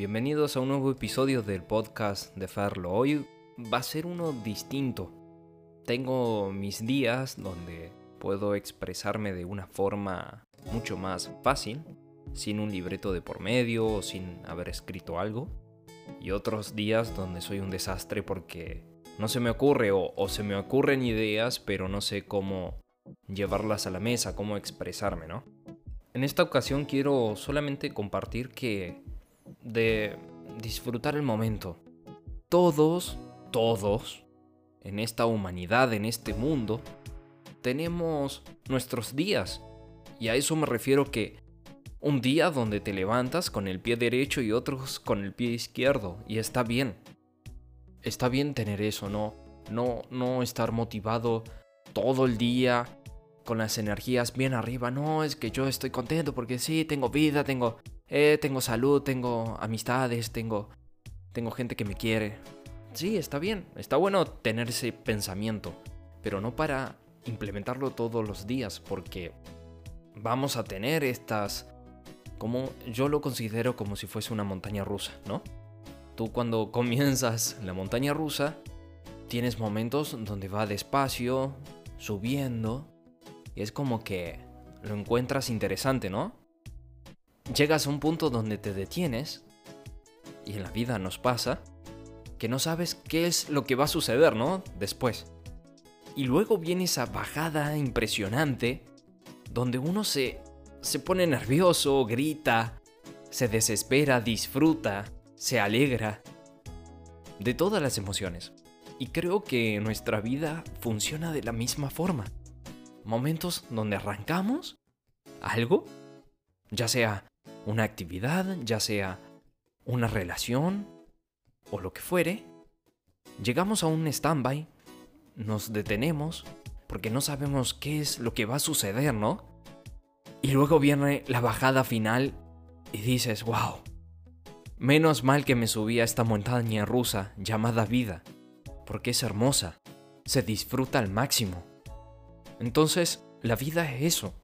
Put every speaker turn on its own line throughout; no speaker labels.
Bienvenidos a un nuevo episodio del podcast de Ferlo. Hoy va a ser uno distinto. Tengo mis días donde puedo expresarme de una forma mucho más fácil, sin un libreto de por medio o sin haber escrito algo. Y otros días donde soy un desastre porque no se me ocurre o, se me ocurren ideas pero no sé cómo llevarlas a la mesa, cómo expresarme, ¿no? En esta ocasión quiero solamente compartir que de disfrutar el momento. Todos, todos, en esta humanidad, en este mundo, tenemos nuestros días. Y a eso me refiero que un día donde te levantas con el pie derecho y otros con el pie izquierdo. Y está bien. Está bien tener eso, ¿no? No, no estar motivado todo el día con las energías bien arriba. No, es que yo estoy contento porque sí, tengo vida, tengo eh, tengo salud, tengo amistades, tengo, tengo gente que me quiere. Sí, está bien, está bueno tener ese pensamiento, pero no para implementarlo todos los días, porque vamos a tener estas, como yo lo considero como si fuese una montaña rusa, ¿no? Tú cuando comienzas la montaña rusa, tienes momentos donde va despacio, subiendo, y es como que lo encuentras interesante, ¿no? Llegas a un punto donde te detienes, y en la vida nos pasa, que no sabes qué es lo que va a suceder, ¿no? Después. Y luego viene esa bajada impresionante, donde uno se, se pone nervioso, grita, se desespera, disfruta, se alegra, de todas las emociones. Y creo que nuestra vida funciona de la misma forma. Momentos donde arrancamos algo, ya sea una actividad, ya sea una relación o lo que fuere, llegamos a un stand-by, nos detenemos porque no sabemos qué es lo que va a suceder, ¿no? Y luego viene la bajada final y dices, wow, menos mal que me subí a esta montaña rusa llamada vida, porque es hermosa, se disfruta al máximo. Entonces, la vida es eso,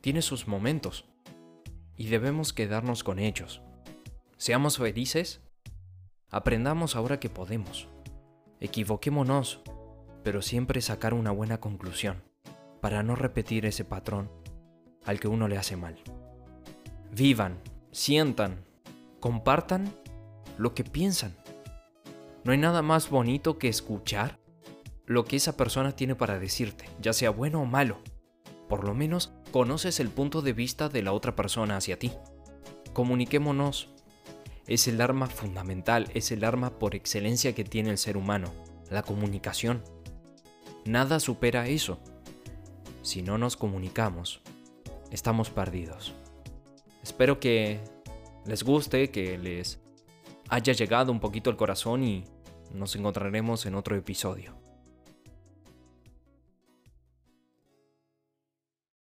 tiene sus momentos y debemos quedarnos con ellos. Seamos felices, aprendamos ahora que podemos. Equivoquémonos, pero siempre sacar una buena conclusión, para no repetir ese patrón al que uno le hace mal. Vivan, sientan, compartan lo que piensan. No hay nada más bonito que escuchar lo que esa persona tiene para decirte, ya sea bueno o malo. Por lo menos conoces el punto de vista de la otra persona hacia ti. Comuniquémonos. Es el arma fundamental, es el arma por excelencia que tiene el ser humano, la comunicación. Nada supera eso. Si no nos comunicamos, estamos perdidos. Espero que les guste, que les haya llegado un poquito el corazón y nos encontraremos en otro episodio.